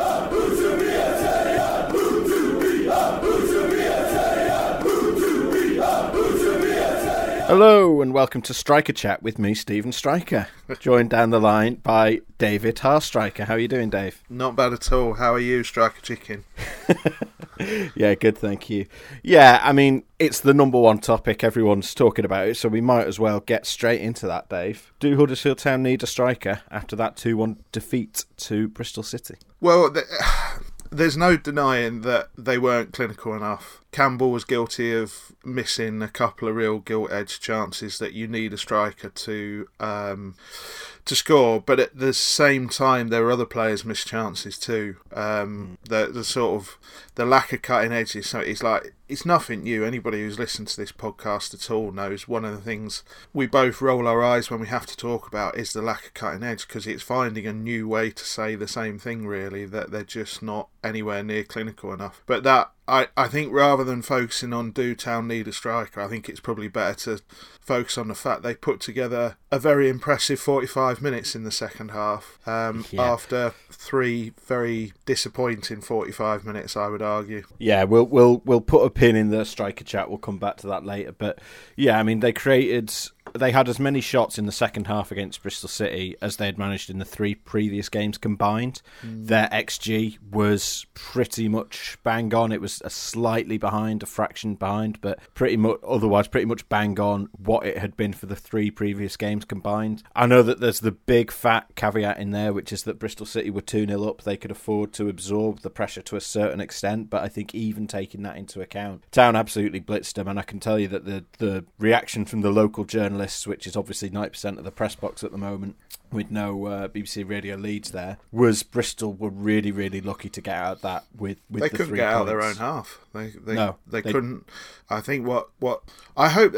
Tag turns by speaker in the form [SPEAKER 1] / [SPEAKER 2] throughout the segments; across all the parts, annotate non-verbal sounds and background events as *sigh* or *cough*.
[SPEAKER 1] Hallelujah. Hello and welcome to Striker Chat with me, Steven Striker. *laughs* Joined down the line by David Harstriker. How are you doing, Dave?
[SPEAKER 2] Not bad at all. How are you, Striker Chicken? *laughs*
[SPEAKER 1] yeah, good, thank you. Yeah, I mean, it's the number one topic. Everyone's talking about it, so we might as well get straight into that, Dave. Do Huddersfield Town need a striker after that 2 1 defeat to Bristol City?
[SPEAKER 2] Well, *sighs* there's no denying that they weren't clinical enough Campbell was guilty of missing a couple of real gilt edge chances that you need a striker to um, to score. But at the same time, there were other players missed chances too. Um, the the sort of the lack of cutting edges. So it's like it's nothing new. Anybody who's listened to this podcast at all knows one of the things we both roll our eyes when we have to talk about is the lack of cutting edge because it's finding a new way to say the same thing. Really, that they're just not anywhere near clinical enough. But that I, I think rather than focusing on do town need a striker, I think it's probably better to focus on the fact they put together a very impressive 45 minutes in the second half um, yeah. after three very disappointing 45 minutes, I would argue.
[SPEAKER 1] Yeah, we'll we'll we'll put a pin in the striker chat. We'll come back to that later, but yeah, I mean they created they had as many shots in the second half against Bristol City as they had managed in the three previous games combined. Mm. Their XG was pretty much bang on. It was a slightly behind, a fraction behind, but pretty much otherwise pretty much bang on what it had been for the three previous games combined. I know that there's the big fat caveat in there, which is that Bristol City were 2 0 up. They could afford to absorb the pressure to a certain extent, but I think even taking that into account, Town absolutely blitzed them. And I can tell you that the, the reaction from the local journalists journalists, which is obviously 90% of the press box at the moment, with no uh, BBC Radio Leeds there, was Bristol were really, really lucky to get out of that with, with
[SPEAKER 2] they
[SPEAKER 1] the
[SPEAKER 2] couldn't
[SPEAKER 1] get
[SPEAKER 2] points.
[SPEAKER 1] out
[SPEAKER 2] their own half. They they,
[SPEAKER 1] no,
[SPEAKER 2] they, they couldn't. I think what what I hope.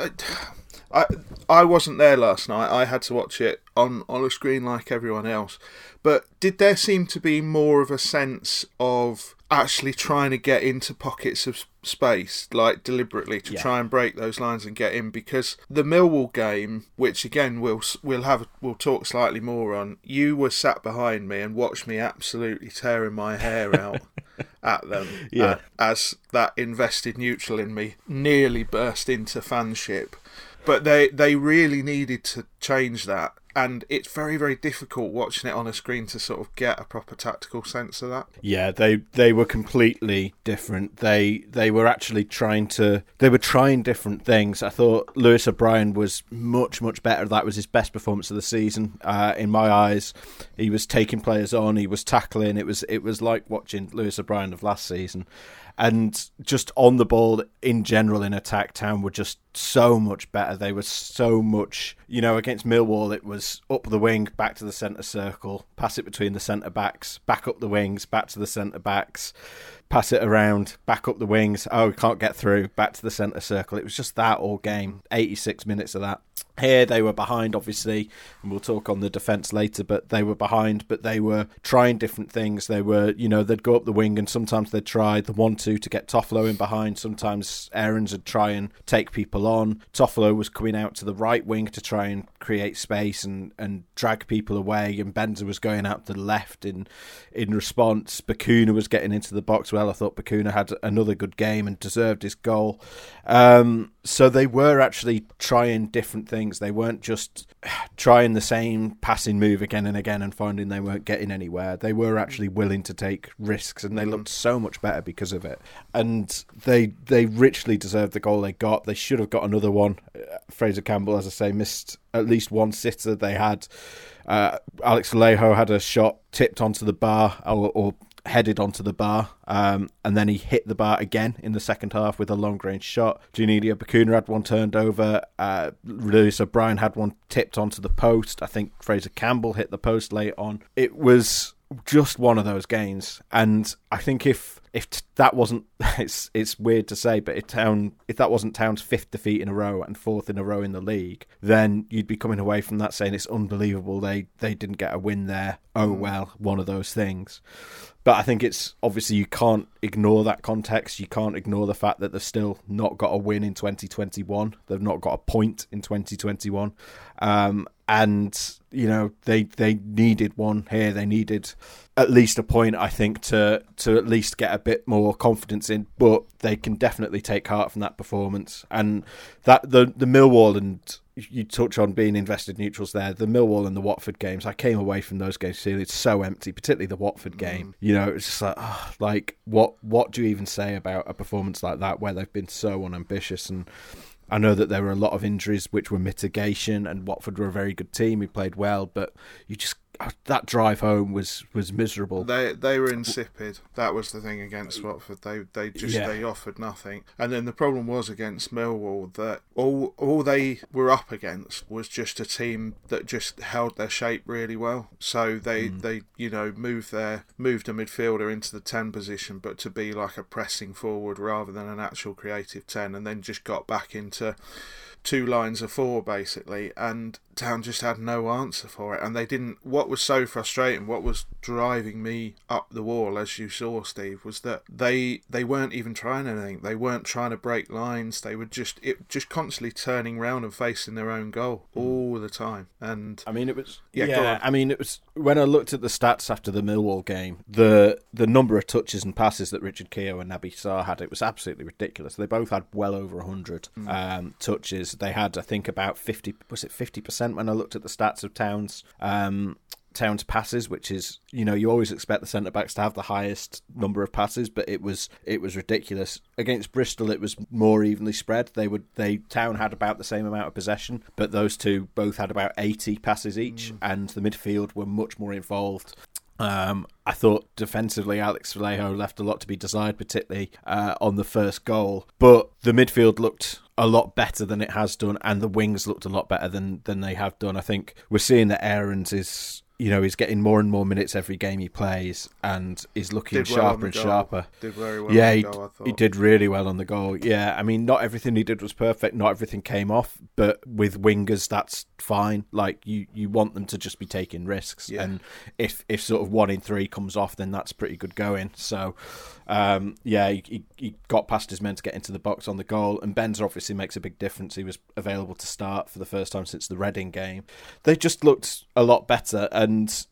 [SPEAKER 2] I I wasn't there last night. I had to watch it on on a screen like everyone else. But did there seem to be more of a sense of actually trying to get into pockets of space, like deliberately to yeah. try and break those lines and get in. Because the Millwall game, which again we'll we'll have we'll talk slightly more on, you were sat behind me and watched me absolutely tearing my hair out *laughs* at them. Yeah, uh, as that invested neutral in me nearly burst into fanship. But they they really needed to change that. And it's very very difficult watching it on a screen to sort of get a proper tactical sense of that.
[SPEAKER 1] Yeah they they were completely different. They they were actually trying to they were trying different things. I thought lewis o'brien was much much better. That was his best performance of the season. Uh, in my eyes he was taking players on he was tackling. It was it was like watching lewis o'brien of last season and just on the ball in general in attack town were just so much better they were so much you know against millwall it was up the wing back to the centre circle pass it between the centre backs back up the wings back to the centre backs pass it around, back up the wings. Oh, we can't get through. Back to the centre circle. It was just that all game. 86 minutes of that. Here they were behind, obviously, and we'll talk on the defence later. But they were behind, but they were trying different things. They were, you know, they'd go up the wing, and sometimes they'd try the one-two to get Toffolo in behind. Sometimes Aarons would try and take people on. Toffolo was coming out to the right wing to try and create space and, and drag people away, and Benza was going out to the left in in response. Bacuna was getting into the box well. I thought Bacuna had another good game and deserved his goal. Um, so they were actually trying different things. They weren't just *sighs* trying the same passing move again and again and finding they weren't getting anywhere. They were actually willing to take risks, and they looked so much better because of it. And they they richly deserved the goal they got. They should have got another one. Uh, Fraser Campbell, as I say, missed at least one sitter. They had uh, Alex Vallejo had a shot tipped onto the bar or, or headed onto the bar, um, and then he hit the bar again in the second half with a long range shot. Juninho Bacuna had one turned over. Uh, Lewis O'Brien had one tipped onto the post. I think Fraser Campbell hit the post late on. It was just one of those games, and I think if if t- that wasn't, *laughs* it's it's weird to say, but if Town, if that wasn't Town's fifth defeat in a row and fourth in a row in the league, then you'd be coming away from that saying it's unbelievable they they didn't get a win there. Oh
[SPEAKER 2] Mm.
[SPEAKER 1] well, one of those things. But I think it's obviously you can't ignore that context. You can't ignore the fact that they've still not got a win in 2021. They've not got a point in 2021. Um, and you know they they needed one here. They needed at least a point, I think, to to at least get a bit more confidence in. But they can definitely take heart from that performance and that the the Millwall and you touch on being invested neutrals there. The Millwall and the Watford games, I came away from those games feeling it's so empty, particularly the Watford mm. game. You know, it's just like, oh, like what what do you even say about a performance like that where they've been so unambitious and. I know that there were a lot of injuries which were mitigation, and Watford were a very good team who played well, but you just Uh, that drive home was was miserable.
[SPEAKER 2] They they were insipid. That was the thing against Watford. They they just
[SPEAKER 1] Yeah.
[SPEAKER 2] they offered nothing. And then the problem was against Millwall that all all they were up against was just a team that just held their shape really well. So they mm. they you know moved their moved a midfielder into the ten position, but to be like a pressing forward rather than an actual creative ten, and then just got back into two lines of four basically and town just had no answer for it and they didn't what was so frustrating what was driving me up the wall as you saw steve was that they they weren't even trying anything they weren't trying to break lines they were just it just constantly turning round and facing their own goal all the time and
[SPEAKER 1] I mean, it was
[SPEAKER 2] Yeah,
[SPEAKER 1] yeah. I mean, it was when I looked at the stats after the Millwall game. The the number of touches and passes that Richard Keogh and Naby Sarr had, it was absolutely ridiculous. They both had well over hundred um, touches. They had, I think, about fifty. Was it fifty percent when I looked at the stats of Towns? Um, Towns passes, which is you know you always expect the centre backs to have the highest number of passes, but it was it was ridiculous against Bristol. It was more evenly spread. They would they Town had about the same amount of possession, but those two both had about eighty passes each, and the midfield were much more involved. Um, I thought defensively, Alex Vallejo left a lot to be desired, particularly uh, on the first goal. But the midfield looked a lot better than it has done, and the wings looked a lot better than than they have done. I think we're seeing that Aarons is. You know, he's getting more and more minutes every game he plays, and he's looking
[SPEAKER 2] did well
[SPEAKER 1] sharper
[SPEAKER 2] the
[SPEAKER 1] and
[SPEAKER 2] goal.
[SPEAKER 1] sharper.
[SPEAKER 2] did very well
[SPEAKER 1] Yeah, he,
[SPEAKER 2] goal, I thought.
[SPEAKER 1] he did really well on the goal. Yeah, I mean, not everything he did was perfect. Not everything came off, but with wingers, that's fine. Like you, you want them to just be taking risks,
[SPEAKER 2] Yeah.
[SPEAKER 1] and if if sort of one in three comes off, then that's pretty good going. So, um, yeah, he, he, he got past his men to get into the box on the goal, and Benzer obviously makes a big difference. He was available to start for the first time since the Reading game. They just looked a lot better, and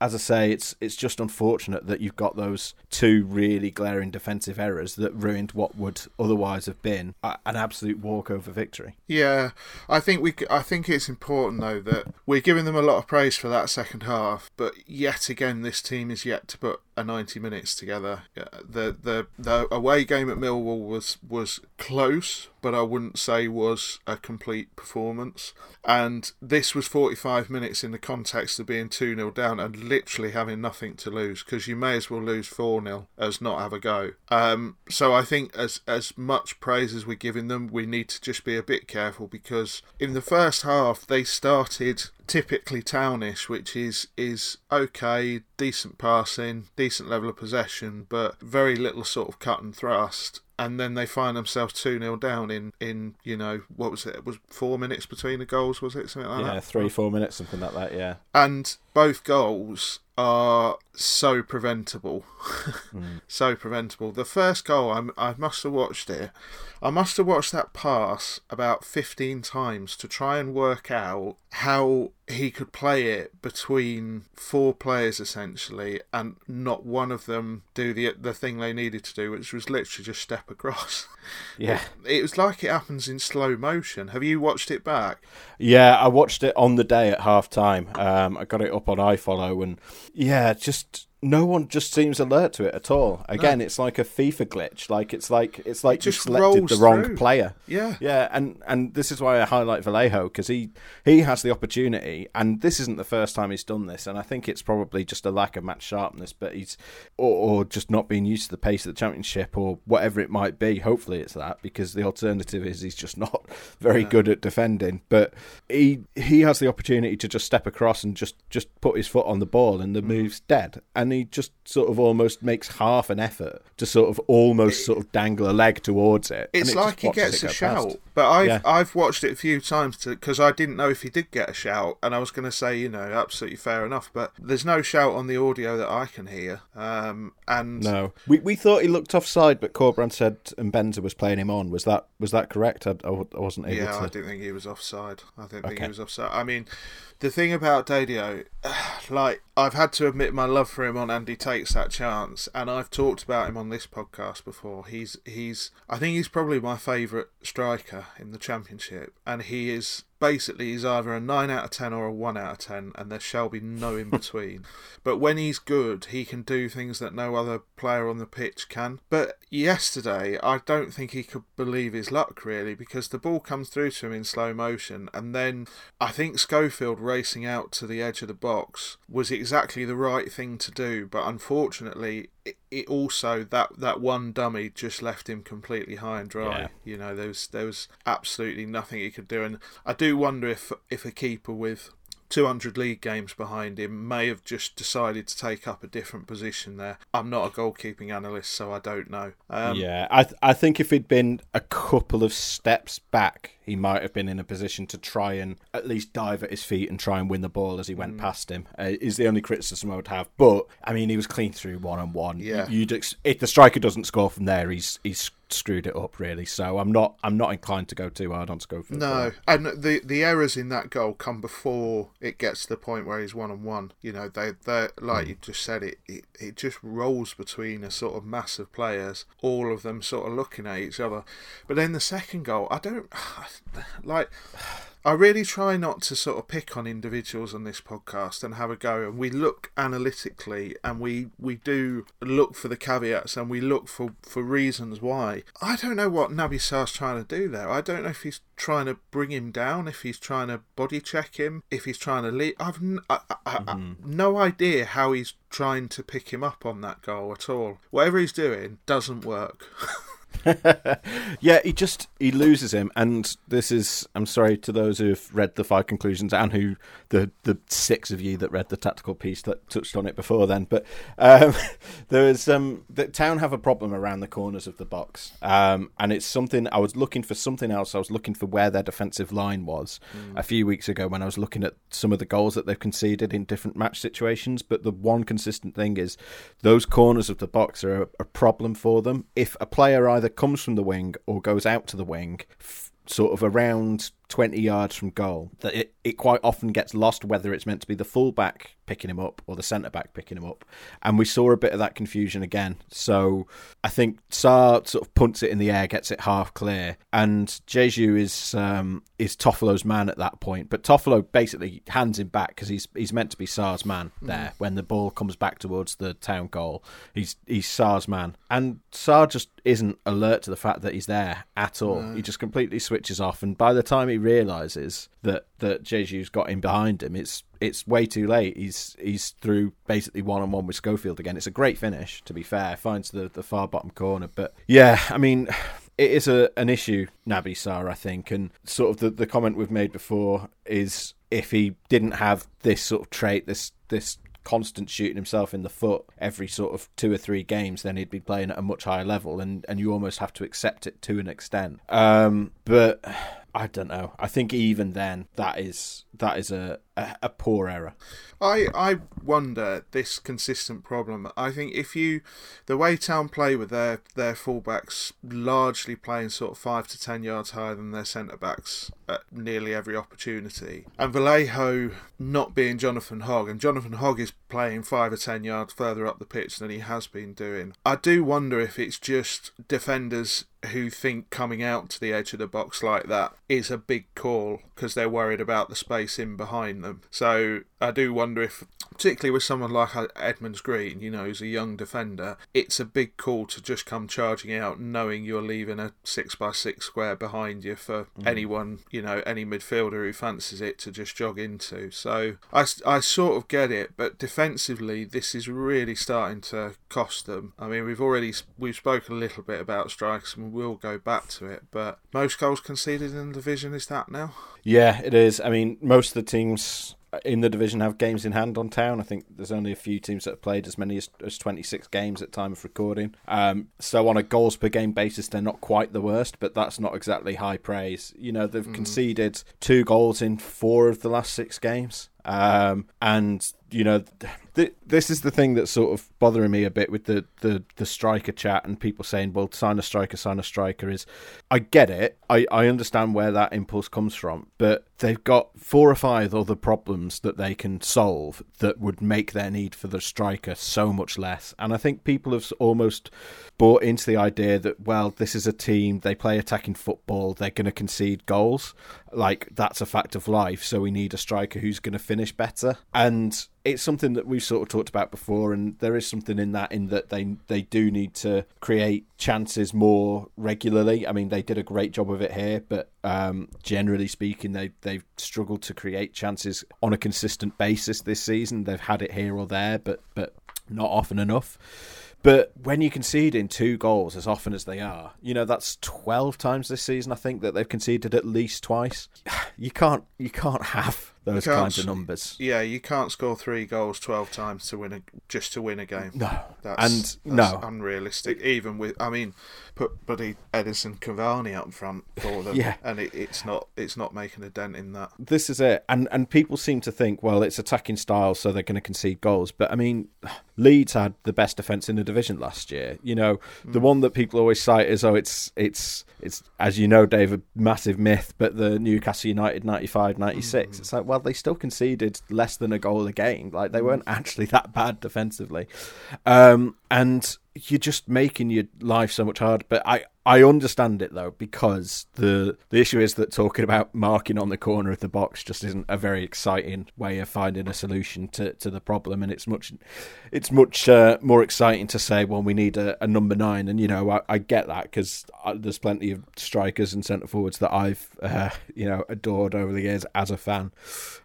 [SPEAKER 1] as I say, it's it's just unfortunate that you've got those two really glaring defensive errors that ruined what would otherwise have been a, an absolute walkover victory.
[SPEAKER 2] Yeah, I think we. I think it's important though that we're giving them a lot of praise for that second half, but yet again, this team is yet to put a ninety minutes together. The the the away game at Millwall was was close, but I wouldn't say was a complete performance. And this was forty five minutes in the context of being two 0 down and literally having nothing to lose because you may as well lose four 0 as not have a go. Um, so I think as as much praise as we're giving them, we need to just be a bit careful because in the first half they started typically townish, which is is okay, decent passing, decent level of possession, but very little sort of cut and thrust. And then they find themselves two 0 down in, in you know what was it? It was four minutes between the goals, was it something like that?
[SPEAKER 1] yeah, three, four minutes, something like that. Yeah,
[SPEAKER 2] and both goals are so preventable. *laughs* So preventable. The first goal I'm, i must have watched it. I must have watched that pass about 15 times to try and work out how he could play it between four players essentially and not one of them do the the thing they needed to do which was literally just step across. *laughs*
[SPEAKER 1] Yeah,
[SPEAKER 2] it was like it happens in slow motion. Have you watched it back?
[SPEAKER 1] Yeah. I watched it on the day at half time. Um, I got it up on iFollow, and yeah, just no one just seems alert to it at all. Again, it's like a FIFA glitch. Like it's like it's like you
[SPEAKER 2] just
[SPEAKER 1] selected the wrong
[SPEAKER 2] through.
[SPEAKER 1] player.
[SPEAKER 2] yeah
[SPEAKER 1] Yeah, and and this is why I highlight Vallejo because he he has the opportunity, and this isn't the first time he's done this, and I think it's probably just a lack of match sharpness, but he's or, or just not being used to the pace of the championship or whatever it might be. Hopefully, it's that because the alternative is he's just not *laughs* very good at defending. But he he has the opportunity to just step across and just just put his foot on the ball, and the mm. move's dead. And and he just sort of almost makes half an effort to sort of almost sort of dangle a leg towards it.
[SPEAKER 2] It's
[SPEAKER 1] it
[SPEAKER 2] like he gets
[SPEAKER 1] a
[SPEAKER 2] shout,
[SPEAKER 1] past.
[SPEAKER 2] but I've
[SPEAKER 1] Yeah.
[SPEAKER 2] I've watched it a few times because I didn't know if he did get a shout, and I was going to say you know absolutely fair enough, but there's no shout on the audio that I can hear, um, and
[SPEAKER 1] No, we we thought he looked offside, but Corberán said and Benza was playing him on. Was that was that correct? I, I wasn't able
[SPEAKER 2] Yeah,
[SPEAKER 1] to.
[SPEAKER 2] I didn't think he was offside. I didn't think he was offside. I mean, the thing about Diédhiou, *sighs* like I've had to admit my love for him on Andy takes that chance, and I've talked about him on this podcast before. He's he's I think he's probably my favourite striker in the championship, and he is basically he's either a nine out of ten or a one out of ten, and there shall be no in *laughs* between. but when he's good, he can do things that no other player on the pitch can. But yesterday, I don't think he could believe his luck really, because the ball comes through to him in slow motion, and then I think Schofield racing out to the edge of the box was exactly the right thing to do. But unfortunately, it, it also that that one dummy just left him completely high and dry.
[SPEAKER 1] Yeah.
[SPEAKER 2] You know, there was there was absolutely nothing he could do, and I do wonder if if a keeper with 200 league games behind him may have just decided to take up a different position there. I'm not a goalkeeping analyst, so I don't know. Um,
[SPEAKER 1] yeah, I th- I think if he'd been a couple of steps back, he might have been in a position to try and at least dive at his feet and try and win the ball as he
[SPEAKER 2] Mm.
[SPEAKER 1] went past him. Uh, is the only criticism I would have. But I mean, he was clean through one on one.
[SPEAKER 2] Yeah.
[SPEAKER 1] you'd ex- if the striker doesn't score from there, he's he's screwed it up really. So I'm not I'm not inclined to go too hard on Schofield.
[SPEAKER 2] No, and the the errors in that goal come before it gets to the point where he's one on one. You know, they they like you hmm. just said it, it it just rolls between a sort of mass of players, all of them sort of looking at each other. But then the second goal, I don't *sighs* like. I really try not to sort of pick on individuals on this podcast and have a go. And we look analytically and we, we do look for the caveats and we look for, for reasons why. I don't know what Naby Sarr's trying to do there. I don't know if he's trying to bring him down, if he's trying to body check him, if he's trying to lead. I've n- I, I, I- mm-hmm. no idea how he's trying to pick him up on that goal at all. Whatever he's doing doesn't work. *laughs* *laughs*
[SPEAKER 1] yeah, he just he loses him, and this is I'm sorry to those who've read the five conclusions and who the the six of you that read the tactical piece that touched on it before then. But um, *laughs* there was um the town have a problem around the corners of the box, um, and it's something I was looking for something else. I was looking for where their defensive line was a few weeks ago when I was looking at some of the goals that they've conceded in different match situations. But the one consistent thing is those corners of the box are a, a problem for them. If a player either comes from the wing or goes out to the wing, f- sort of around 20 yards from goal, that it, it quite often gets lost whether it's meant to be the fullback picking him up or the centre back picking him up. And we saw a bit of that confusion again. So I think Sarr sort of punts it in the air, gets it half clear, and Diédhiou is um, is Toffolo's man at that point. But Toffolo basically hands him back because he's he's meant to be Sarr's man there when the ball comes back towards the town goal. He's he's Sarr's man, and Sarr just isn't alert to the fact that he's there at all. He just completely switches off, and by the time he realizes that that Diédhiou's got him behind him, it's it's way too late. He's he's through basically one on one with Schofield again. It's a great finish, to be fair. Finds the the far bottom corner, but yeah, I mean. It is a an issue, Naby Sarr, I think, and sort of the, the comment we've made before is if he didn't have this sort of trait, this this constant shooting himself in the foot every sort of two or three games, then he'd be playing at a much higher level, and, and you almost have to accept it to an extent. Um, but I don't know. I think even then, that is that is a, a, a poor error.
[SPEAKER 2] I I wonder this consistent problem. I think if you the way Town play with their their fullbacks largely playing sort of five to ten yards higher than their centre backs at nearly every opportunity, and Vallejo not being Jonathan Hogg, and Jonathan Hogg is playing five or ten yards further up the pitch than he has been doing. I do wonder if it's just defenders who think coming out to the edge of the box like that is a big call because they're worried about the space in behind them. So I do wonder if, particularly with someone like Edmonds Green, you know, who's a young defender, it's a big call to just come charging out knowing you're leaving a six by six square behind you for mm. anyone, you know, any midfielder who fancies it to just jog into. So I, I sort of get it, but defensively, this is really starting to cost them. I mean, we've already we've spoken a little bit about strikes and we'll go back to it, but most goals conceded in the division is that now?
[SPEAKER 1] Yeah, it is. I mean, most of the teams in the division have games in hand on Town. I think there's only a few teams that have played as many as, as 26 games at time of recording. Um, so on a goals per game basis, they're not quite the worst, but that's not exactly high praise. You know, they've mm. conceded two goals in four of the last six games. Um, and you know, th- this is the thing that's sort of bothering me a bit with the, the, the striker chat and people saying, well, sign a striker, sign a striker is, I get it. I, I understand where that impulse comes from, but they've got four or five other problems that they can solve that would make their need for the striker so much less. And I think people have almost bought into the idea that, well, this is a team, they play attacking football, they're going to concede goals. Like, that's a fact of life. So we need a striker who's going to finish better. And it's something that we've sort of talked about before, and there is something in that in that they they do need to create chances more regularly. I mean, they did a great job of it here, but um, generally speaking, they they've struggled to create chances on a consistent basis this season. They've had it here or there, but but not often enough. But when you concede in two goals as often as they are, you know that's twelve times this season. I think that they've conceded at least twice. *sighs* You can't you can't have those kinds of numbers.
[SPEAKER 2] Yeah, you can't score three goals twelve times to win a just to win a game.
[SPEAKER 1] No,
[SPEAKER 2] that's, and that's no, unrealistic. Even with, I mean, put buddy Edinson Cavani up front for them, *laughs* yeah, and it, it's not it's not making a dent in that.
[SPEAKER 1] This is it, and and people seem to think, well, it's attacking style, so they're going to concede goals. But I mean, Leeds had the best defense in the division last year. You know, mm. the one that people always cite is, oh, it's it's it's as you know, Dave, a massive myth, but the Newcastle United 95 96. Mm. It's like, well, they still conceded less than a goal a game. Like, they weren't *laughs* actually that bad defensively. Um, and you're just making your life so much harder. But I, I understand it though because the the issue is that talking about marking on the corner of the box just isn't a very exciting way of finding a solution to, to the problem, and it's much it's much uh, more exciting to say, well, we need a, a number nine, and you know I, I get that because uh, there's plenty of strikers and centre forwards that I've uh, you know adored over the years as a fan.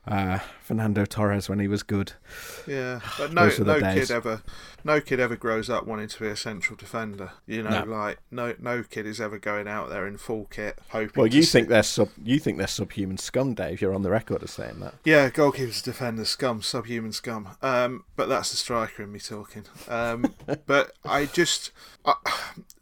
[SPEAKER 1] Uh, Fernando Torres when he was good.
[SPEAKER 2] Yeah, *sighs* but no, no kid ever, no kid ever grows up wanting to be a central defender. You know, no. like no no kid is ever going out there in full kit hoping.
[SPEAKER 1] Well, you think they're sub, you think they're subhuman scum, Dave. You're on the record as saying that.
[SPEAKER 2] Yeah, goalkeepers, defenders, scum, subhuman scum. Um, but that's the striker in me talking. Um, *laughs* but I just. Uh,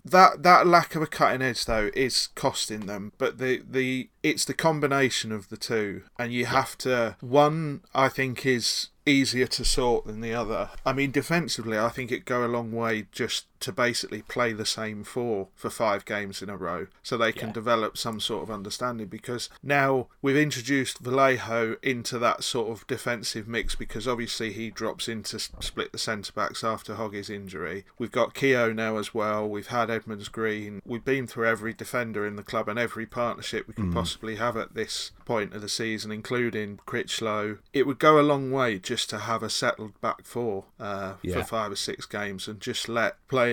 [SPEAKER 2] that that lack of a cutting edge though is costing them but the the it's the combination of the two and you have to one i think is easier to sort than the other. I mean, defensively, I think it go a long way just to basically play the same four for five games in a row so they can yeah. develop some sort of understanding because now we've introduced Vallejo into that sort of defensive mix because obviously he drops in to split the centre backs after Hoggy's injury. We've got Keogh now as well. We've had Edmonds Green. We've been through every defender in the club and every partnership we can mm. possibly have at this point of the season, including Crichlow. It would go a long way just to have a settled back four uh, yeah. for five or six games and just let players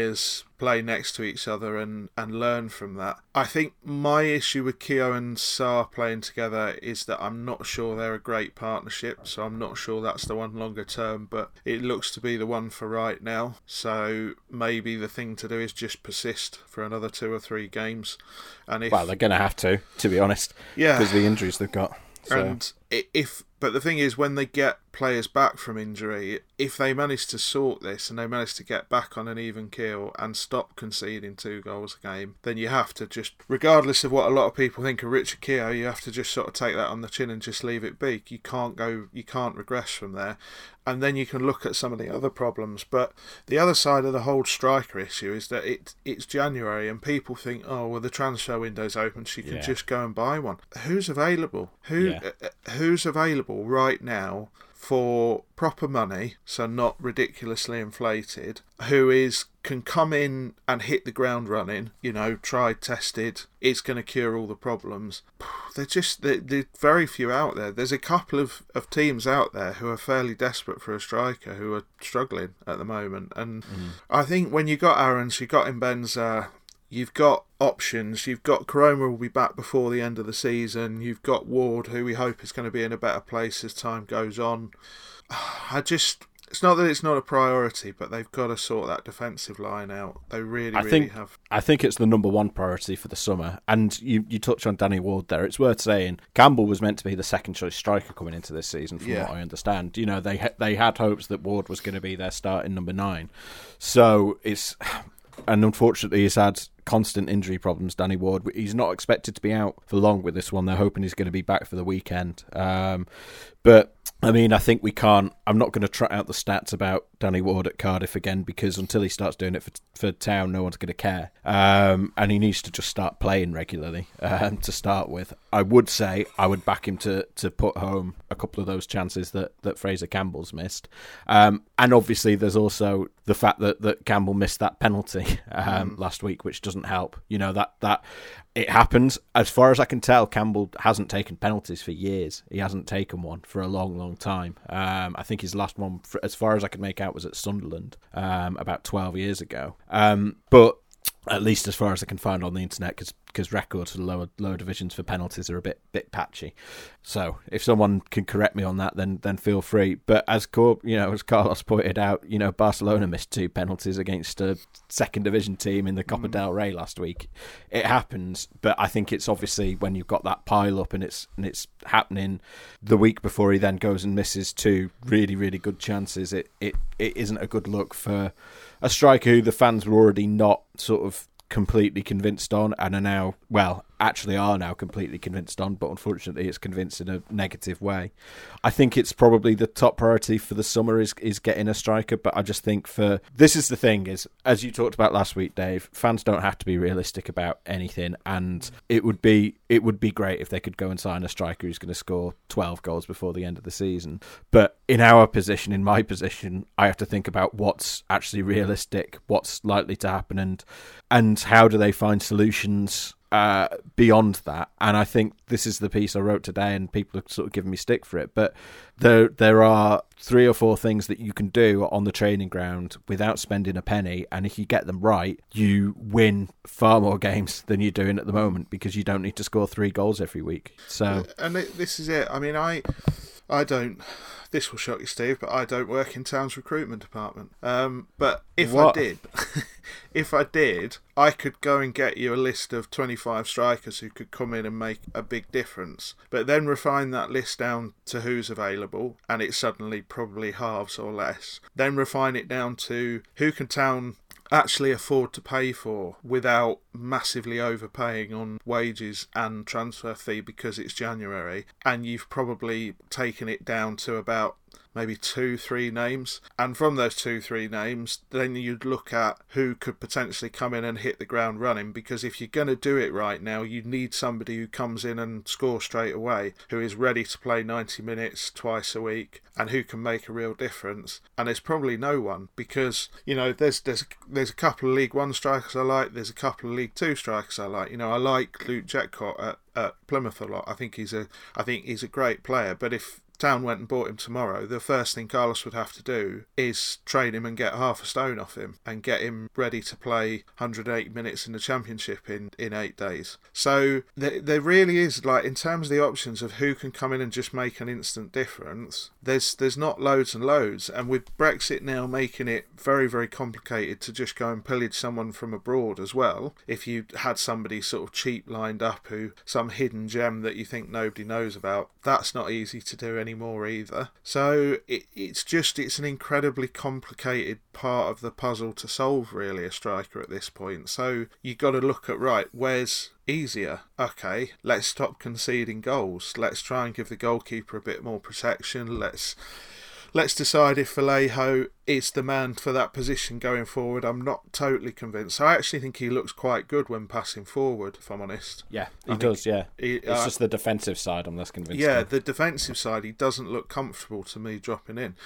[SPEAKER 2] play next to each other and, and learn from that. I think my issue with Keogh and Sarr playing together is that I'm not sure they're a great partnership, so I'm not sure that's the one longer term, but it looks to be the one for right now. So maybe the thing to do is just persist for another two or three games. And if,
[SPEAKER 1] well, they're going to have to, to be honest,
[SPEAKER 2] yeah,
[SPEAKER 1] because the injuries they've got. So.
[SPEAKER 2] And if but the thing is, when they get players back from injury, if they manage to sort this and they manage to get back on an even keel and stop conceding two goals a game, then you have to just, regardless of what a lot of people think of Richard Keogh, you have to just sort of take that on the chin and just leave it be. You can't go, you can't regress from there. And then you can look at some of the other problems. But the other side of the whole striker issue is that it it's January and people think, oh well, the transfer window's open, so you can yeah. just go and buy one. Who's available? Who yeah. uh, who's available? available right now for proper money, so not ridiculously inflated, who is can come in and hit the ground running, you know, tried, tested, it's going to cure all the problems. *sighs* They're just, they're, they're, very few out there. There's a couple of, of teams out there who are fairly desperate for a striker who are struggling at the moment. And mm. I think when you got Aarons, you got Mbenza, You've got options. You've got Koroma will be back before the end of the season. You've got Ward, who we hope is going to be in a better place as time goes on. *sighs* I just It's not that it's not a priority, but they've got to sort that defensive line out. They really,
[SPEAKER 1] I
[SPEAKER 2] really
[SPEAKER 1] think
[SPEAKER 2] have.
[SPEAKER 1] I think it's the number one priority for the summer. And you, you touched on Danny Ward there. It's worth saying Campbell was meant to be the second choice striker coming into this season, from
[SPEAKER 2] Yeah.
[SPEAKER 1] what I understand. You know, they they had hopes that Ward was going to be their starting number nine. So it's *sighs* and unfortunately he's had constant injury problems. Danny Ward, he's not expected to be out for long with this one. They're hoping he's going to be back for the weekend. Um, but I mean, I think we can't. I'm not going to trot out the stats about Danny Ward at Cardiff again because until he starts doing it for for Town, no one's going to care. Um, and he needs to just start playing regularly um, to start with. I would say I would back him to to put home a couple of those chances that that Fraser Campbell's missed. Um, and obviously, there's also the fact that that Campbell missed that penalty *laughs* um, last week, which doesn't help. You know that that it happens. As far as I can tell, Campbell hasn't taken penalties for years. He hasn't taken one for a long, long time. Um, I think his last one, as far as I could make out, was at Sunderland um, about 12 years ago. Um, but at least as far as I can find on the internet, because records for the lower lower divisions for penalties are a bit bit patchy. So if someone can correct me on that, then then feel free. But as Cor- you know, as Carlos pointed out, you know, Barcelona missed two penalties against a second division team in the Copa mm. del Rey last week. It happens, but I think it's obviously when you've got that pile up and it's and it's happening the week before he then goes and misses two really really good chances. It it, it isn't a good look for a striker who the fans were already not sort of completely convinced on and are now well actually are now completely convinced on but unfortunately it's convinced in a negative way. I think it's probably the top priority for the summer is is getting a striker but i just think for this is the thing is as you talked about last week dave fans don't have to be realistic about anything and it would be it would be great if they could go and sign a striker who's going to score 12 goals before the end of the season. But in our position in my position i have to think about what's actually realistic what's likely to happen and and how do they find solutions uh, beyond that. And I think this is the piece I wrote today, and people are sort of giving me stick for it. But there there are three or four things that you can do on the training ground without spending a penny, and if you get them right, you win far more *laughs* games than you're doing at the moment because you don't need to score three goals every week. So
[SPEAKER 2] And this is it. I mean, I, I don't. This will shock you, Steve, but I don't work in Town's recruitment department. Um, but if
[SPEAKER 1] What?
[SPEAKER 2] I did, *laughs* if I did, I could go and get you a list of 25 strikers who could come in and make a big difference. But then refine that list down to who's available, and it's suddenly probably halves or less. Then refine it down to who can Town actually afford to pay for without massively overpaying on wages and transfer fee because it's January and you've probably taken it down to about maybe two three names. And from those two three names then you'd look at who could potentially come in and hit the ground running because if you're going to do it right now you need somebody who comes in and scores straight away who is ready to play 90 minutes twice a week and who can make a real difference. And there's probably no one because you know there's there's there's a couple of league 1 strikers I like there's a couple of league 2 strikers I like. You know I like Luke Jephcott at, at Plymouth a lot. I think he's a I think he's a great player. But if Town went and bought him tomorrow, the first thing Carlos would have to do is train him and get half a stone off him and get him ready to play 108 minutes in the championship in, in eight days. So there, there really is like in terms of the options of who can come in and just make an instant difference. There's there's not loads and loads, and with Brexit now making it very very complicated to just go and pillage someone from abroad as well. If you had somebody sort of cheap lined up who some hidden gem that you think nobody knows about, that's not easy to do anymore either. So it, it's just it's an incredibly complicated part of the puzzle to solve really a striker at this point. So you've got to look at right where's easier. Okay, let's stop conceding goals. Let's try and give the goalkeeper a bit more protection. Let's let's decide if Vallejo is the man for that position going forward. I'm not totally convinced. I actually think he looks quite good when passing forward, if I'm honest.
[SPEAKER 1] yeah, he
[SPEAKER 2] I
[SPEAKER 1] does. Yeah,
[SPEAKER 2] he-
[SPEAKER 1] it's
[SPEAKER 2] uh,
[SPEAKER 1] just the defensive side I'm less convinced.
[SPEAKER 2] Yeah,
[SPEAKER 1] of.
[SPEAKER 2] the defensive side, he doesn't look comfortable to me dropping in.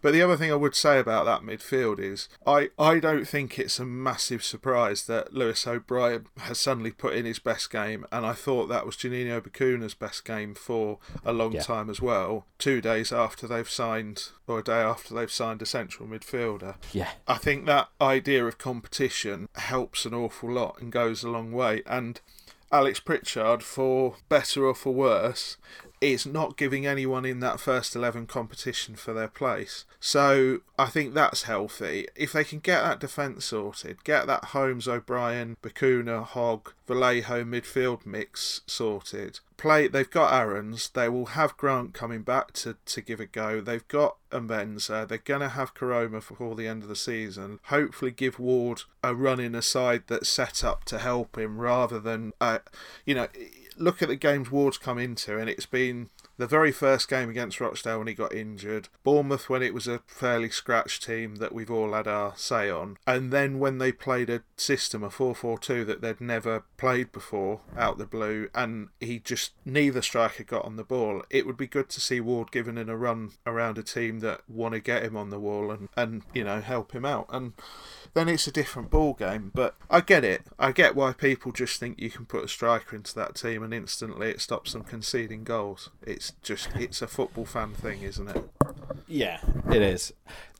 [SPEAKER 2] But the other thing I would say about that midfield is I, I don't think it's a massive surprise that Lewis O'Brien has suddenly put in his best game, and I thought that was Juninho Bacuna's best game for a long
[SPEAKER 1] Yeah.
[SPEAKER 2] time as well, two days after they've signed, or a day after they've signed a central midfielder.
[SPEAKER 1] yeah.
[SPEAKER 2] I think that idea of competition helps an awful lot and goes a long way. And Alex Pritchard, for better or for worse, it's not giving anyone in that first 11 competition for their place. So I think that's healthy. If they can get that defence sorted, get that Holmes, O'Brien, Bacuna, Hogg, Vallejo midfield mix sorted. Play. They've got Aarons. They will have Grant coming back to, to give a go. They've got Mbenza. They're gonna have Koroma before the end of the season. Hopefully, give Ward a run in a side that's set up to help him rather than, uh, you know, look at the games Ward's come into, and it's been the very first game against Rochdale when he got injured, Bournemouth when it was a fairly scratch team that we've all had our say on, and then when they played a system, a 4 4 2 that they'd never played before out the blue, and he just, neither striker got on the ball. It would be good to see Ward given in a run around a team that want to get him on the wall and, and you know, help him out. And then it's a different ball game. But I get it. I get why people just think you can put a striker into that team and instantly it stops them conceding goals. It's just it's a football fan thing, isn't it?
[SPEAKER 1] Yeah, it is.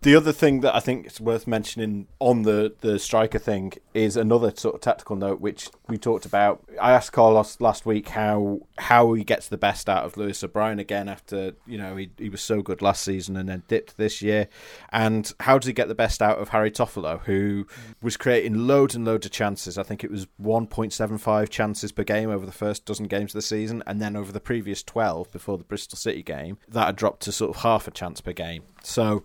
[SPEAKER 1] The other thing that I think is worth mentioning on the, the striker thing is another sort of tactical note, which we talked about. I asked Carlos last week how how he gets the best out of Lewis O'Brien again after you know he he was so good last season and then dipped this year, and how does he get the best out of Harry Toffolo, who was creating loads and loads of chances. I think it was 1.75 chances per game over the first dozen games of the season, and then over the previous 12 before the Bristol City game, that had dropped to sort of half a chance per game. So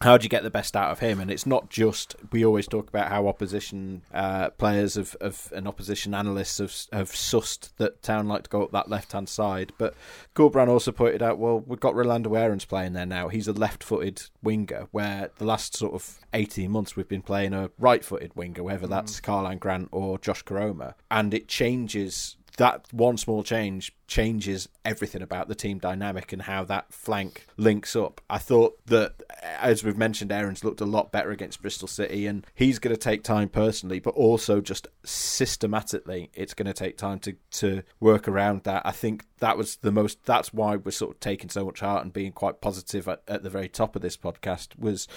[SPEAKER 1] how do you get the best out of him? And it's not just we always talk about how opposition uh, players of, of and opposition analysts have have sussed that Town like to go up that left hand side. But Corberán also pointed out, well, we've got Rolando Aarons playing there now. He's a left footed winger, where the last sort of eighteen months we've been playing a right footed winger, whether that's mm. Karlan Grant or Josh Koroma, and it changes that one small change changes everything about the team dynamic and how that flank links up. I thought that, as we've mentioned, Aarons looked a lot better against Bristol City, and he's going to take time personally, but also just systematically, it's going to take time to to work around that. I think that was the most. That's why we're sort of taking so much heart and being quite positive at, at the very top of this podcast was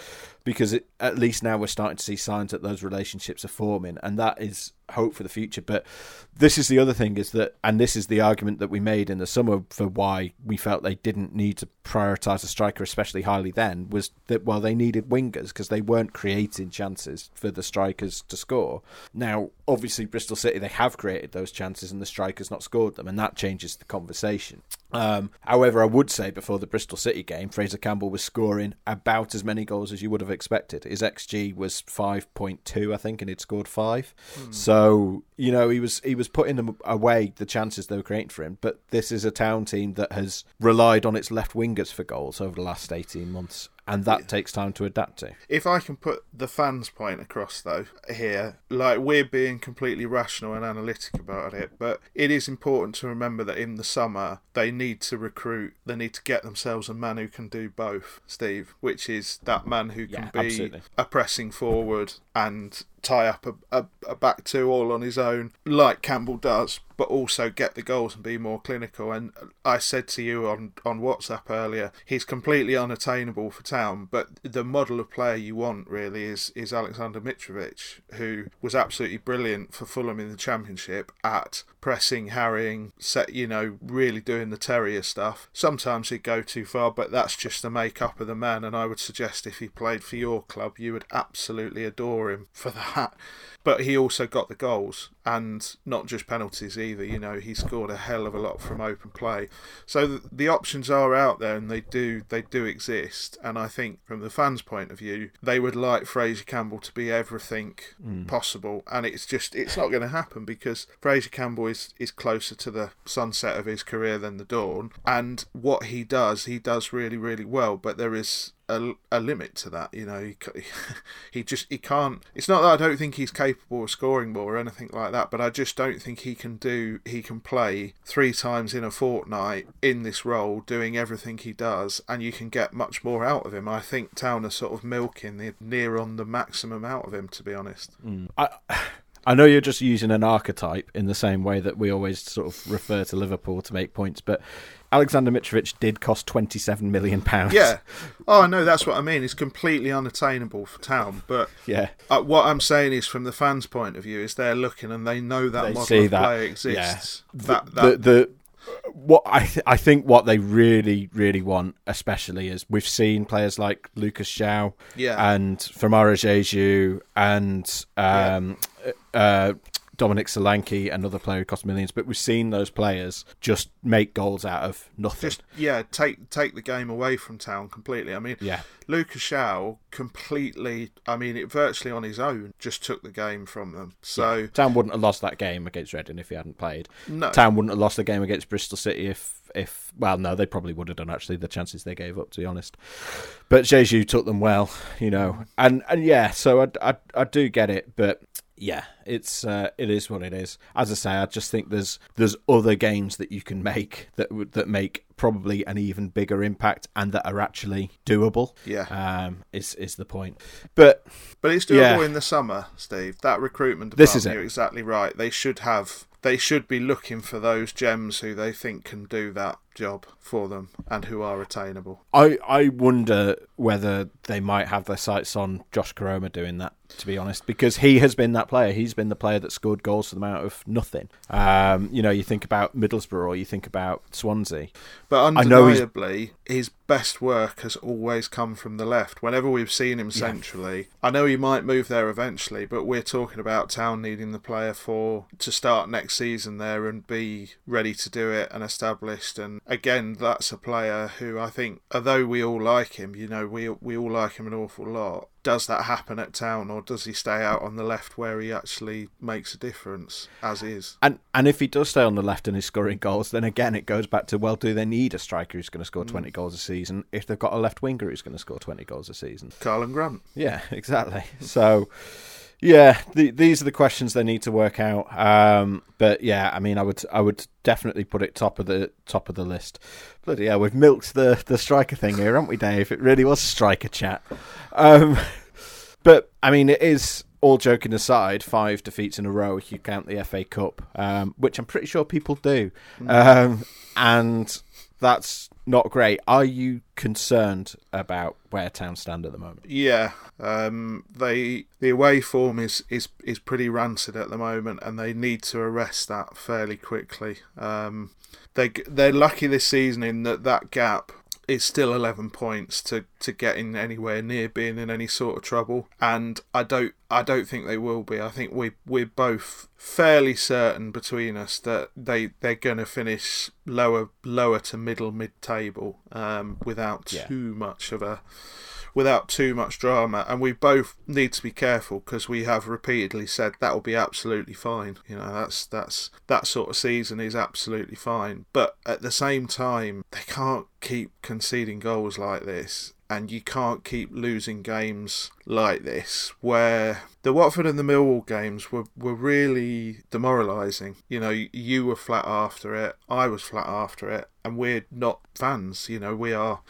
[SPEAKER 1] because it, at least now we're starting to see signs that those relationships are forming, and that is hope for the future. But this is the other thing is that, and this is the argument that we made in the summer for why we felt they didn't need to prioritise a striker especially highly then was that well they needed wingers because they weren't creating chances for the strikers to score. Now, obviously, Bristol City they have created those chances and the strikers not scored them, and that changes the conversation. Um, however, I would say before the Bristol City game, Fraser Campbell was scoring about as many goals as you would have expected. His xG was five point two, I think, and he'd scored five. Mm. So you know he was he was putting them away the chances they were creating for him. But this is a town team that has relied on its left wingers for goals over the last eighteen months, and that takes time to adapt to.
[SPEAKER 2] If I can put the fans' point across, though, here, like we're being completely rational and analytic about it, but it is important to remember that in the summer they need to recruit, they need to get themselves a man who can do both, Steve, which is that man who can yeah, be absolutely. a pressing forward and tie up a, a, a, back two all on his own, like Campbell does, but also get the goals and be more clinical. And I said to you on, on WhatsApp earlier, he's completely unattainable for town, but the model of player you want really is, is Alexander Mitrovic, who was absolutely brilliant for Fulham in the Championship at pressing, harrying, set, you know, really doing the terrier stuff. Sometimes he'd go too far, but that's just the makeup of the man. And I would suggest if he played for your club, you would absolutely adore him for that. But he also got the goals and not just penalties either. You know, he scored a hell of a lot from open play. So the, the options are out there and they do they do exist. And I think from the fans' point of view, they would like Fraser Campbell to be everything mm. possible. And it's just it's not going to happen because Fraser Campbell is is closer to the sunset of his career than the dawn. And what he does, he does really really well. But there is a, a limit to that. You know, he, *laughs* he just he can't. It's not that I don't think he's capable of scoring more or anything like that, but I just don't think he can do. He can play three times in a fortnight in this role, doing everything he does, and you can get much more out of him. I think Town are sort of milking the near on the maximum out of him, to be honest.
[SPEAKER 1] Mm. I. *sighs* I know you're just using an archetype in the same way that we always sort of refer to Liverpool to make points, but Alexander Mitrovic did cost twenty seven million pounds.
[SPEAKER 2] Yeah. *laughs* Oh no, that's what I mean. It's completely unattainable for town. But
[SPEAKER 1] yeah,
[SPEAKER 2] uh, what I'm saying is, from the fans' point of view, is they're looking and they know that they model of that. play exists.
[SPEAKER 1] Yeah. That, that, the, the what I th- I think what they really really want, especially is we've seen players like Lucas João
[SPEAKER 2] Yeah.
[SPEAKER 1] and Famara Diédhiou and um, uh, Dominic Solanke, another player who cost millions, but we've seen those players just make goals out of nothing.
[SPEAKER 2] Just yeah, take take the game away from town completely. I mean,
[SPEAKER 1] yeah,
[SPEAKER 2] Lucas João completely. I mean, it virtually on his own just took the game from them. So
[SPEAKER 1] Town wouldn't have lost that game against Reading if he hadn't played.
[SPEAKER 2] no,
[SPEAKER 1] Town wouldn't have lost the game against Bristol City if, if well, no, they probably would have done actually the chances they gave up, to be honest. But Diédhiou took them well, you know, and and yeah, so I, I, I do get it, but yeah, it's uh, it is what it is. As I say, I just think there's there's other games that you can make that that make probably an even bigger impact and that are actually doable.
[SPEAKER 2] yeah.
[SPEAKER 1] Um, is is the point, but
[SPEAKER 2] But it's doable
[SPEAKER 1] Yeah.
[SPEAKER 2] in the summer, Steve. That recruitment
[SPEAKER 1] This is it.
[SPEAKER 2] you're exactly right. They should have. They should be looking for those gems who they think can do that job for them and who are attainable.
[SPEAKER 1] I, I wonder whether they might have their sights on Josh Koroma doing that, to be honest, because he has been that player. He's been the player that scored goals for them out of nothing. Um, you know, you think about Middlesbrough or you think about Swansea.
[SPEAKER 2] But undeniably, his best work has always come from the left. Whenever we've seen him centrally, I know he might move there eventually, but we're talking about Town needing the player for to start next season there and be ready to do it and established. And again, that's a player who I think, although we all like him, you know, we we all like him an awful lot. Does that happen at Town, or does he stay out on the left where he actually makes a difference, as is?
[SPEAKER 1] And and if he does stay on the left and is scoring goals, then again it goes back to well, do they need a striker who's going to score mm. twenty goals a season if they've got a left winger who's going to score twenty goals a season?
[SPEAKER 2] Karlan Grant.
[SPEAKER 1] Yeah, *laughs* exactly. So, yeah, the, these are the questions they need to work out. Um, but yeah, I mean, I would, I would definitely put it top of the top of the list. Bloody yeah, we've milked the the striker thing here, haven't we, Dave? It really was striker chat. Um, *laughs* but I mean, it is all joking aside, five defeats in a row if you count the FA Cup, um, which I'm pretty sure people do, um, and that's not great. Are you concerned about where Town stand at the moment?
[SPEAKER 2] Yeah, um, they the away form is, is is pretty rancid at the moment, and they need to arrest that fairly quickly. Um, they they're lucky this season in that that gap is still eleven points to, to getting anywhere near being in any sort of trouble, and I don't I don't think they will be. I think we we're both fairly certain between us that they they're going to finish lower lower to middle mid table um, without
[SPEAKER 1] Yeah.
[SPEAKER 2] too much of a without too much drama and we both need to be careful because we have repeatedly said that will be absolutely fine. You know that's that's that sort of season is absolutely fine. But at the same time they can't keep conceding goals like this and you can't keep losing games like this where the Watford and the Millwall games were, were really demoralising. You know, you were flat after it, I was flat after it, and we're not fans. You know, we are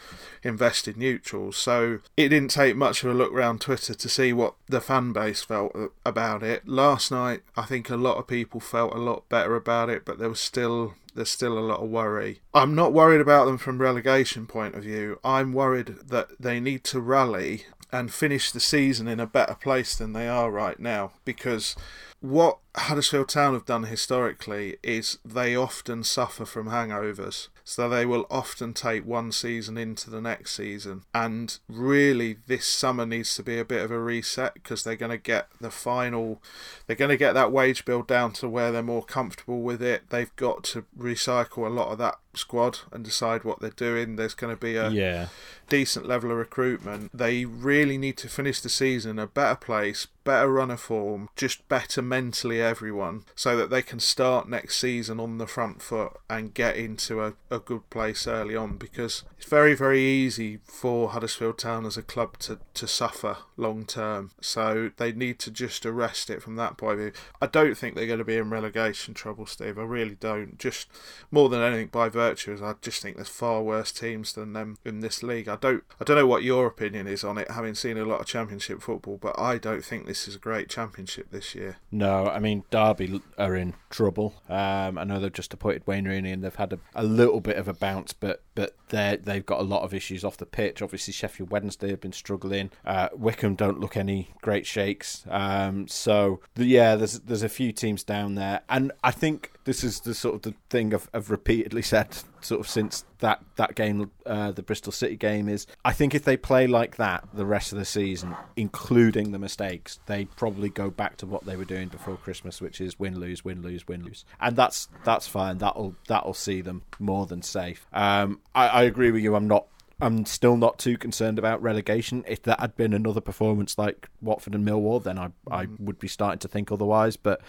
[SPEAKER 2] invested neutrals. So it didn't take much of a look round Twitter to see what the fan base felt about it. Last night, I think a lot of people felt a lot better about it, but there was still there's still a lot of worry. I'm not worried about them from relegation point of view. I'm worried that they need to rally and finish the season in a better place than they are right now because what Huddersfield Town have done historically is they often suffer from hangovers. So they will often take one season into the next season. And really, this summer needs to be a bit of a reset because they're going to get the final, they're going to get that wage bill down to where they're more comfortable with it. They've got to recycle a lot of that squad and decide what they're doing. There's going to be a
[SPEAKER 1] Yeah.
[SPEAKER 2] decent level of recruitment. They really need to finish the season in a better place, better run of form, just better mentally everyone, so that they can start next season on the front foot and get into a, a good place early on because it's very, very easy for Huddersfield Town as a club to, to suffer long term. So they need to just arrest it from that point of view. I don't think they're going to be in relegation trouble, Steve. I really don't. Just more than anything by virtue is I just think there's far worse teams than them in this league. I don't I don't know what your opinion is on it, having seen a lot of championship football, but I don't think this is a great championship this year.
[SPEAKER 1] No, I mean Derby are in trouble. Um, I know they've just appointed Wayne Rooney and they've had a, a little bit of a bounce, but but they they've got a lot of issues off the pitch. Obviously, Sheffield Wednesday have been struggling. Uh, Wycombe don't look any great shakes. Um, so yeah, there's there's a few teams down there, and I think this is the sort of the thing I've, I've repeatedly said sort of since that that game, uh, the Bristol City game, is I think if they play like that the rest of the season, including the mistakes, they probably go back to what they were doing before Christmas, which is win lose win lose win lose, and that's that's fine. That'll that'll see them more than safe. Um, I, I agree with you. I'm not I'm still not too concerned about relegation. If that had been another performance like Watford and Millwall, then I I would be starting to think otherwise. But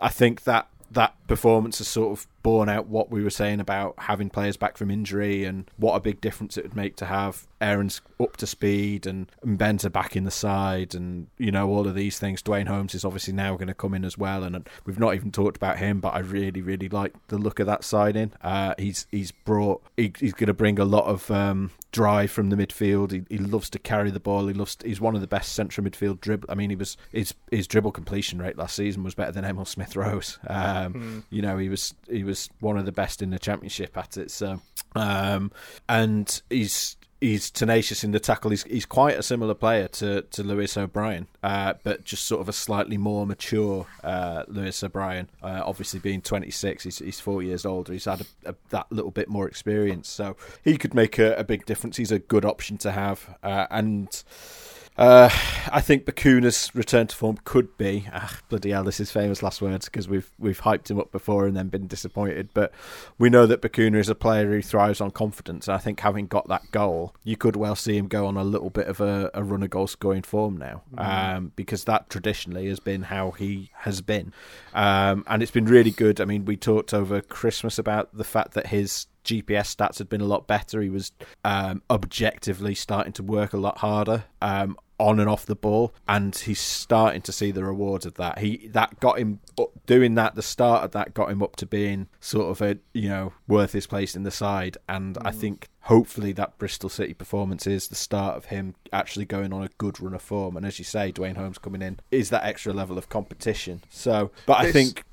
[SPEAKER 1] I think that that performance has sort of borne out what we were saying about having players back from injury and what a big difference it would make to have Aarons up to speed and, and Benta back in the side and you know all of these things. Duane Holmes is obviously now going to come in as well, and we've not even talked about him, but I really really like the look of that signing. Uh, he's he's brought he, he's going to bring a lot of um, drive from the midfield. He, he loves to carry the ball. He loves. To, he's one of the best central midfield dribble. I mean, he was his his dribble completion rate last season was better than Emile Smith Rowe's. Um, mm. You know, he was he was one of the best in the championship at it. So, um, and he's he's tenacious in the tackle. He's he's quite a similar player to to Lewis O'Brien, uh, but just sort of a slightly more mature uh, Lewis O'Brien. Uh, obviously, being 26, he's, he's four years older. He's had a, a, that little bit more experience, so he could make a, a, big difference. He's a good option to have, uh, and uh, I think Bacuna's return to form could be ah, bloody hell. This is famous last words because we've we've hyped him up before and then been disappointed. But we know that Bacuna is a player who thrives on confidence. And I think having got that goal, you could well see him go on a little bit of a, a run of goal scoring form now, mm. um, because that traditionally has been how he has been, um, and it's been really good. I mean, we talked over Christmas about the fact that his GPS stats had been a lot better. He was um, objectively starting to work a lot harder. Um, on and off the ball, and he's starting to see the rewards of that. He that got him doing that. The start of that got him up to being sort of a you know worth his place in the side, and mm. I think hopefully that Bristol City performance is the start of him actually going on a good run of form. And as you say, Duane Holmes coming in is that extra level of competition. So, but this, I think.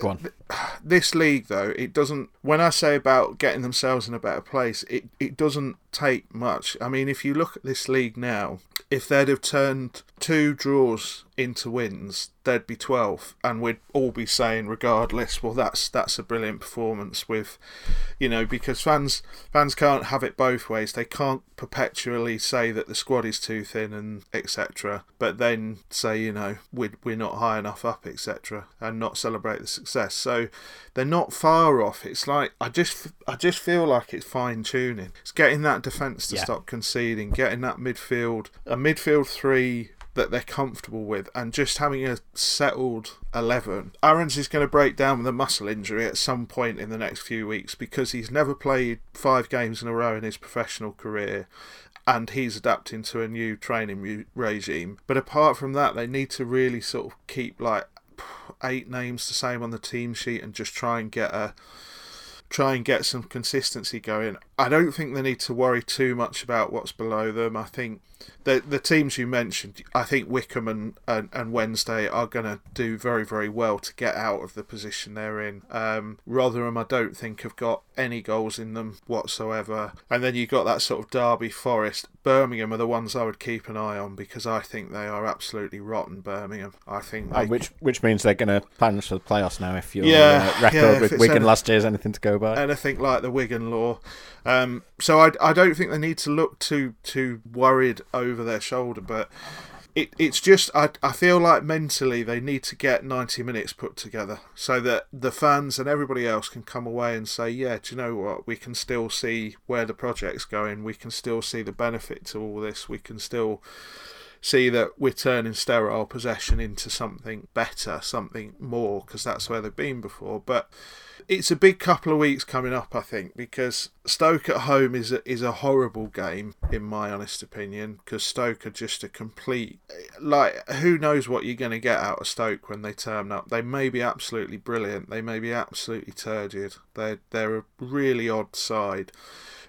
[SPEAKER 1] Go on. *sighs*
[SPEAKER 2] This league, though, it doesn't. When I say about getting themselves in a better place, it, it doesn't take much. I mean, if you look at this league now, if they'd have turned two draws into wins, there'd be 12 and we'd all be saying regardless well that's that's a brilliant performance with you know because fans fans can't have it both ways they can't perpetually say that the squad is too thin and etc but then say you know we're, we're not high enough up etc and not celebrate the success so they're not far off it's like i just i just feel like it's fine tuning it's getting that defense to yeah. stop conceding getting that midfield a midfield three that they're comfortable with and just having a settled 11. Aarons is going to break down with a muscle injury at some point in the next few weeks because he's never played five games in a row in his professional career and he's adapting to a new training regime. But apart from that, they need to really sort of keep like eight names the same on the team sheet and just try and get a try and get some consistency going. I don't think they need to worry too much about what's below them. I think the the teams you mentioned, I think Wycombe and, and, and Wednesday are going to do very, very well to get out of the position they're in. Um, Rotherham, I don't think, have got any goals in them whatsoever. And then you've got that sort of Derby Forest. Birmingham are the ones I would keep an eye on because I think they are absolutely rotten, Birmingham. I think
[SPEAKER 1] oh, which which means they're going to plunge for the playoffs now if your yeah, uh, record yeah, with Wigan any, last year is anything to go by.
[SPEAKER 2] Anything like the Wigan law. Um, so I, I don't think they need to look too too worried over their shoulder, but it, it's just I, I feel like mentally they need to get 90 minutes put together so that the fans and everybody else can come away and say yeah do you know what we can still see where the project's going we can still see the benefit to all this we can still see that we're turning sterile possession into something better something more because that's where they've been before but it's a big couple of weeks coming up, I think, because Stoke at home is a, is a horrible game, in my honest opinion, because Stoke are just a complete. Like, who knows what you're going to get out of Stoke when they turn up? They may be absolutely brilliant, they may be absolutely turgid. They're, they're a really odd side.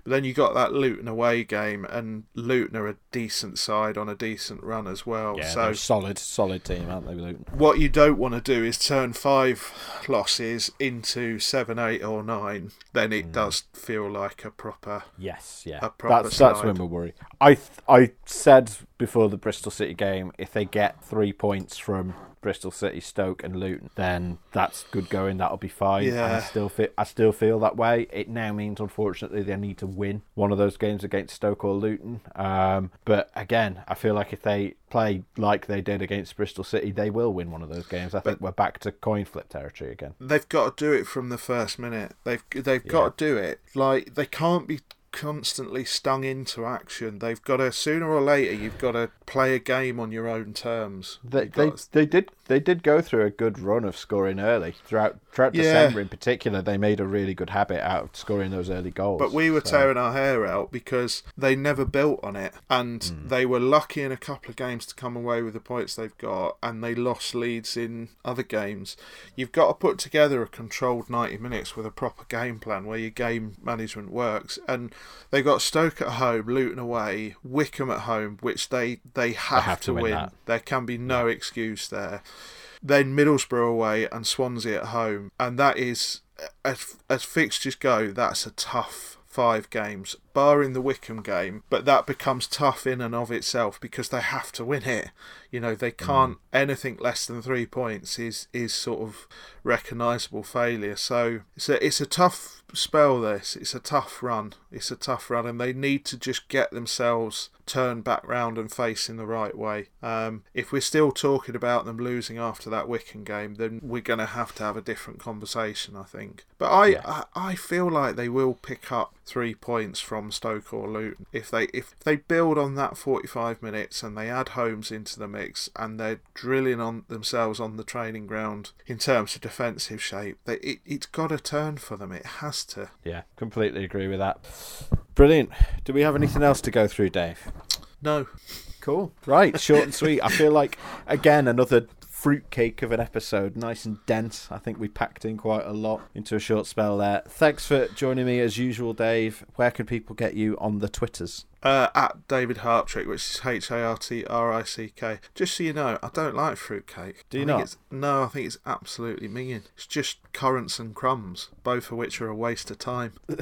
[SPEAKER 2] But then you got that Luton away game, and Luton are a decent side on a decent run as well.
[SPEAKER 1] Yeah,
[SPEAKER 2] so
[SPEAKER 1] solid, solid team, aren't they, Luton?
[SPEAKER 2] What you don't want to do is turn five losses into seven, eight, or nine. Then it mm. does feel like a proper.
[SPEAKER 1] Yes, yeah. A proper that's, that's when we worry. I I said before the Bristol City game, if they get three points from Bristol City, Stoke, and Luton, then that's good going. That'll be fine. And I
[SPEAKER 2] Yeah.
[SPEAKER 1] still feel I still feel that way. It now means, unfortunately, they need to win one of those games against Stoke or Luton. Um, but again, I feel like if they play like they did against Bristol City, they will win one of those games. I think we're back to coin flip territory again.
[SPEAKER 2] They've got to do it from the first minute. They've they've got to do it. Like they can't be constantly stung into action. They've got to sooner or later. You've got to play a game on your own terms.
[SPEAKER 1] They, they,
[SPEAKER 2] to-
[SPEAKER 1] they did they did go through a good run of scoring early throughout throughout
[SPEAKER 2] Yeah.
[SPEAKER 1] December in particular. They made a really good habit out of scoring those early goals.
[SPEAKER 2] But we were
[SPEAKER 1] So-
[SPEAKER 2] tearing our hair out because they never built on it. And
[SPEAKER 1] Hmm.
[SPEAKER 2] they were lucky in a couple of games to come away with the points they've got, and they lost leads in other games. You've got to put together a controlled 90 minutes with a proper game plan where your game management works. And they got Stoke at home, Luton away, Wycombe at home, which they, they have,
[SPEAKER 1] have
[SPEAKER 2] to,
[SPEAKER 1] to win
[SPEAKER 2] win. There can be no excuse there. Then Middlesbrough away and Swansea at home, and that is as as fixtures go, that's a tough five games, barring the Wycombe game. But that becomes tough in and of itself because they have to win it. You know, they can't anything less than three points is is sort of recognisable failure. So it's a it's a tough spell. This it's a tough run. It's a tough run, and they need to just get themselves turned back round and facing the right way. Um, if we're still talking about them losing after that Wycombe game, then we're going to have to have a different conversation, I think. But I,
[SPEAKER 1] Yeah.
[SPEAKER 2] I, I feel like they will pick up three points from Stoke or Luton if they if they build on that 45 minutes and they add Holmes into the mix and they're drilling on themselves on the training ground in terms of defensive shape. They, it, it's got to turn for them. It has to.
[SPEAKER 1] Yeah, completely agree with that. Brilliant. Do we have anything else to go through, Dave?
[SPEAKER 2] No,
[SPEAKER 1] Cool. Right, short and sweet. I feel like again another fruitcake of an episode, nice and dense. I think we packed in quite a lot into a short spell there. Thanks for joining me as usual, Dave. Where can people get you on the Twitters?
[SPEAKER 2] Uh, at David Hartrick, which is H A R T R I C K. Just so you know, I don't like fruitcake.
[SPEAKER 1] Do you
[SPEAKER 2] I
[SPEAKER 1] not?
[SPEAKER 2] It's, no, I think it's absolutely mean. It's just currants and crumbs, both of which are a waste of time. *laughs*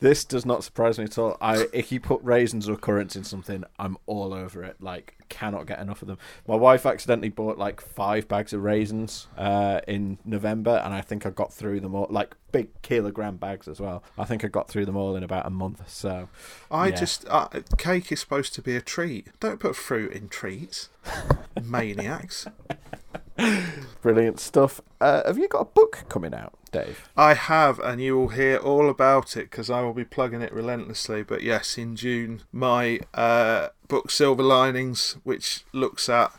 [SPEAKER 1] This does not surprise me at all. I if you put raisins or currants in something, I'm all over it. Like cannot get enough of them. My wife accidentally bought like five bags of raisins uh, in November, and I think I got through them all. Like big kilogram bags as well. I think I got through them all in about a month. So
[SPEAKER 2] I
[SPEAKER 1] Yeah.
[SPEAKER 2] just uh, cake is supposed to be a treat. Don't put fruit in treats, *laughs* maniacs.
[SPEAKER 1] brilliant stuff. Uh, have you got a book coming out, Dave?
[SPEAKER 2] I have, and you will hear all about it because I will be plugging it relentlessly. But yes, in June, my uh, book Silver Linings, which looks at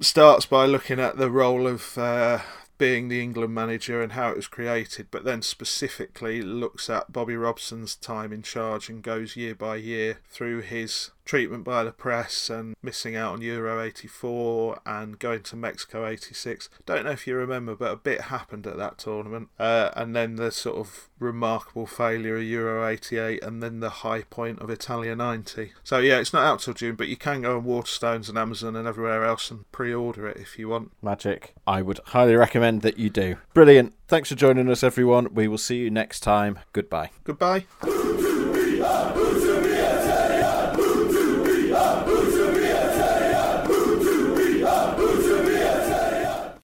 [SPEAKER 2] starts by looking at the role of uh, being the England manager and how it was created, but then specifically looks at Bobby Robson's time in charge and goes year by year through his treatment by the press and missing out on Euro 84 and going to Mexico 86. Don't know if you remember, but a bit happened at that tournament. Uh, and then the sort of remarkable failure of Euro 88 and then the high point of Italia 90. So yeah, it's not out till June, but you can go on Waterstones and Amazon and everywhere else and pre-order it if you want.
[SPEAKER 1] Magic. I would highly recommend that you do. Brilliant. Thanks for joining us, everyone. We will see you next time. Goodbye.
[SPEAKER 2] Goodbye.